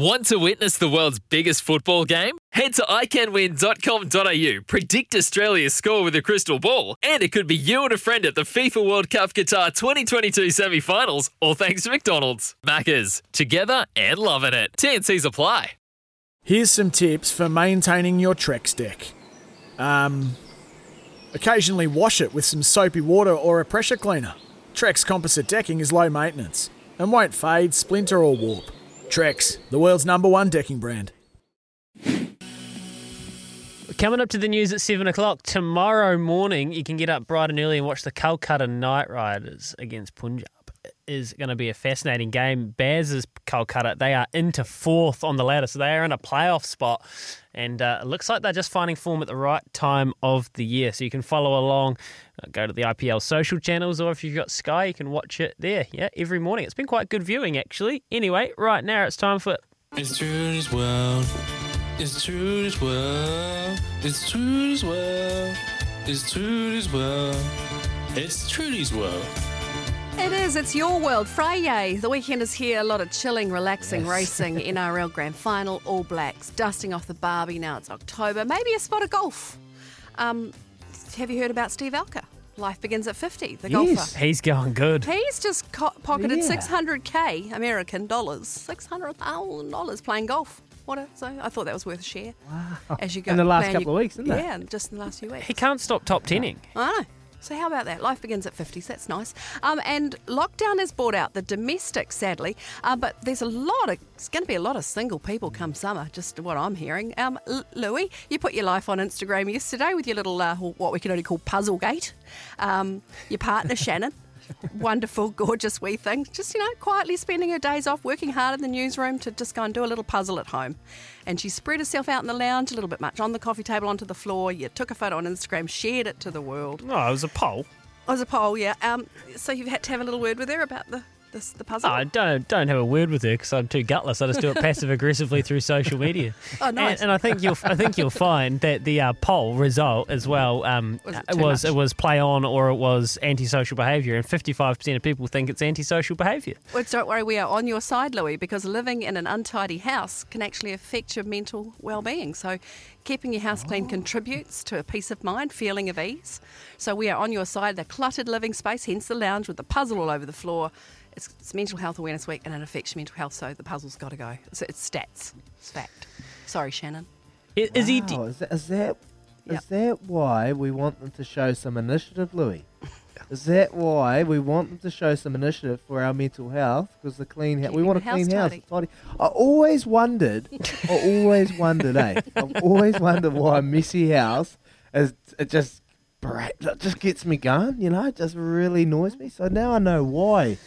Want to witness the world's biggest football game? Head to iCanWin.com.au, predict Australia's score with a crystal ball, and it could be you and a friend at the FIFA World Cup Qatar 2022 semi finals, all thanks to McDonald's. Maccas, together and loving it. TNCs apply. Here's some tips for maintaining your Trex deck. Um, occasionally wash it with some soapy water or a pressure cleaner. Trex composite decking is low maintenance and won't fade, splinter, or warp. Trex, the world's number one decking brand. Coming up to the news at 7 o'clock tomorrow morning, you can get up bright and early and watch the Calcutta Knight Riders against Punjab. Is going to be a fascinating game. Baz's Calcutta, they are into fourth on the ladder, so they are in a playoff spot. And uh, it looks like they're just finding form at the right time of the year. So you can follow along, uh, go to the IPL social channels, or if you've got Sky, you can watch it there. Yeah, every morning. It's been quite good viewing, actually. Anyway, right now it's time for It's Trudy's world. It's Trudy's world. It's Trudy's world. It's Trudy's world. It's Trudy's world. It is. It's your world. Friday. The weekend is here. A lot of chilling, relaxing racing. NRL Grand Final. All Blacks dusting off the Barbie. Now it's October. Maybe a spot of golf. Um, have you heard about Steve Alker? Life begins at 50. The golfer. He's going good. He's just co- pocketed Yeah. 600k American dollars. $600,000 playing golf. What a, so I thought that was worth a share. Wow. As you go In the last couple your- of weeks, isn't it? Yeah, just in the last few weeks. He can't stop top tenning. I know. So how about that? Life begins at 50, so that's nice. Um, and lockdown has brought out the domestic, sadly, uh, but there's a lot of, it's going to be a lot of single people come summer, just what I'm hearing. Um, L- Louis, you put your life on Instagram yesterday with your little, uh, what we can only call puzzle gate. Um, your partner, Shannon. Wonderful, gorgeous wee thing. Just, you know, quietly spending her days off, working hard in the newsroom to just go and do a little puzzle at home. And she spread herself out in the lounge a little bit much on the coffee table onto the floor. You took a photo on Instagram, shared it to the world. Oh, it was a poll. It was a poll, yeah. Um, so you've had to have a little word with her about the the, the puzzle. Oh, I don't don't have a word with her because I'm too gutless. I just do it passive aggressively through social media. Oh, nice. And, and I think you'll I think you'll find that the uh, poll result as well um, Was it it was much? it was play on or it was antisocial behaviour, and 55 percent of people think it's antisocial behaviour. Well, don't worry, we are on your side, Louis, because living in an untidy house can actually affect your mental well-being. So, keeping your house Oh. clean contributes to a peace of mind, feeling of ease. So, we are on your side. The cluttered living space, hence the lounge with the puzzle all over the floor. It's, it's Mental Health Awareness Week, and it affects your mental health. So, the puzzle's got to go. It's, it's stats. It's fact. Sorry, Shannon. Is, is he? Wow, is that, is that, is Yep. that why we want them to show some initiative, Louis? Is that why we want them to show some initiative for our mental health? Because the clean house, we want a the house clean house, tidy. tidy. I always wondered, I always wondered, eh? I've always wondered why a messy house is it just bra- it just gets me going. You know, it just really annoys me. So now I know why.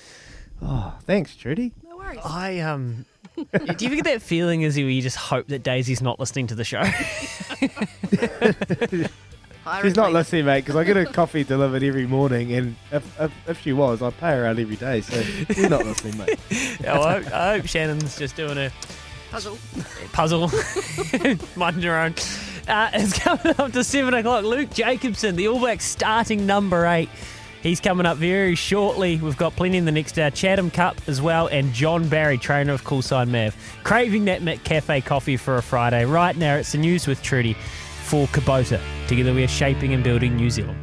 Oh, thanks, Trudy. No worries. I um. do you ever get that feeling as you you just hope that Daisy's not listening to the show? She's not listening, mate, because I get her coffee delivered every morning, and if, if, if she was, I'd pay her out every day. So she's not listening, mate. Yeah, well, I, hope, I hope Shannon's just doing a Puzzle. puzzle, minding her own. Uh, it's coming up to seven o'clock. Luke Jacobson, the All Blacks starting number eight. He's coming up very shortly. We've got plenty in the next hour. Chatham Cup as well, and John Barry, trainer of Coolside Mav. Craving that McCafe coffee for a Friday. Right now, it's the news with Trudy for Kubota. Together, we are shaping and building New Zealand.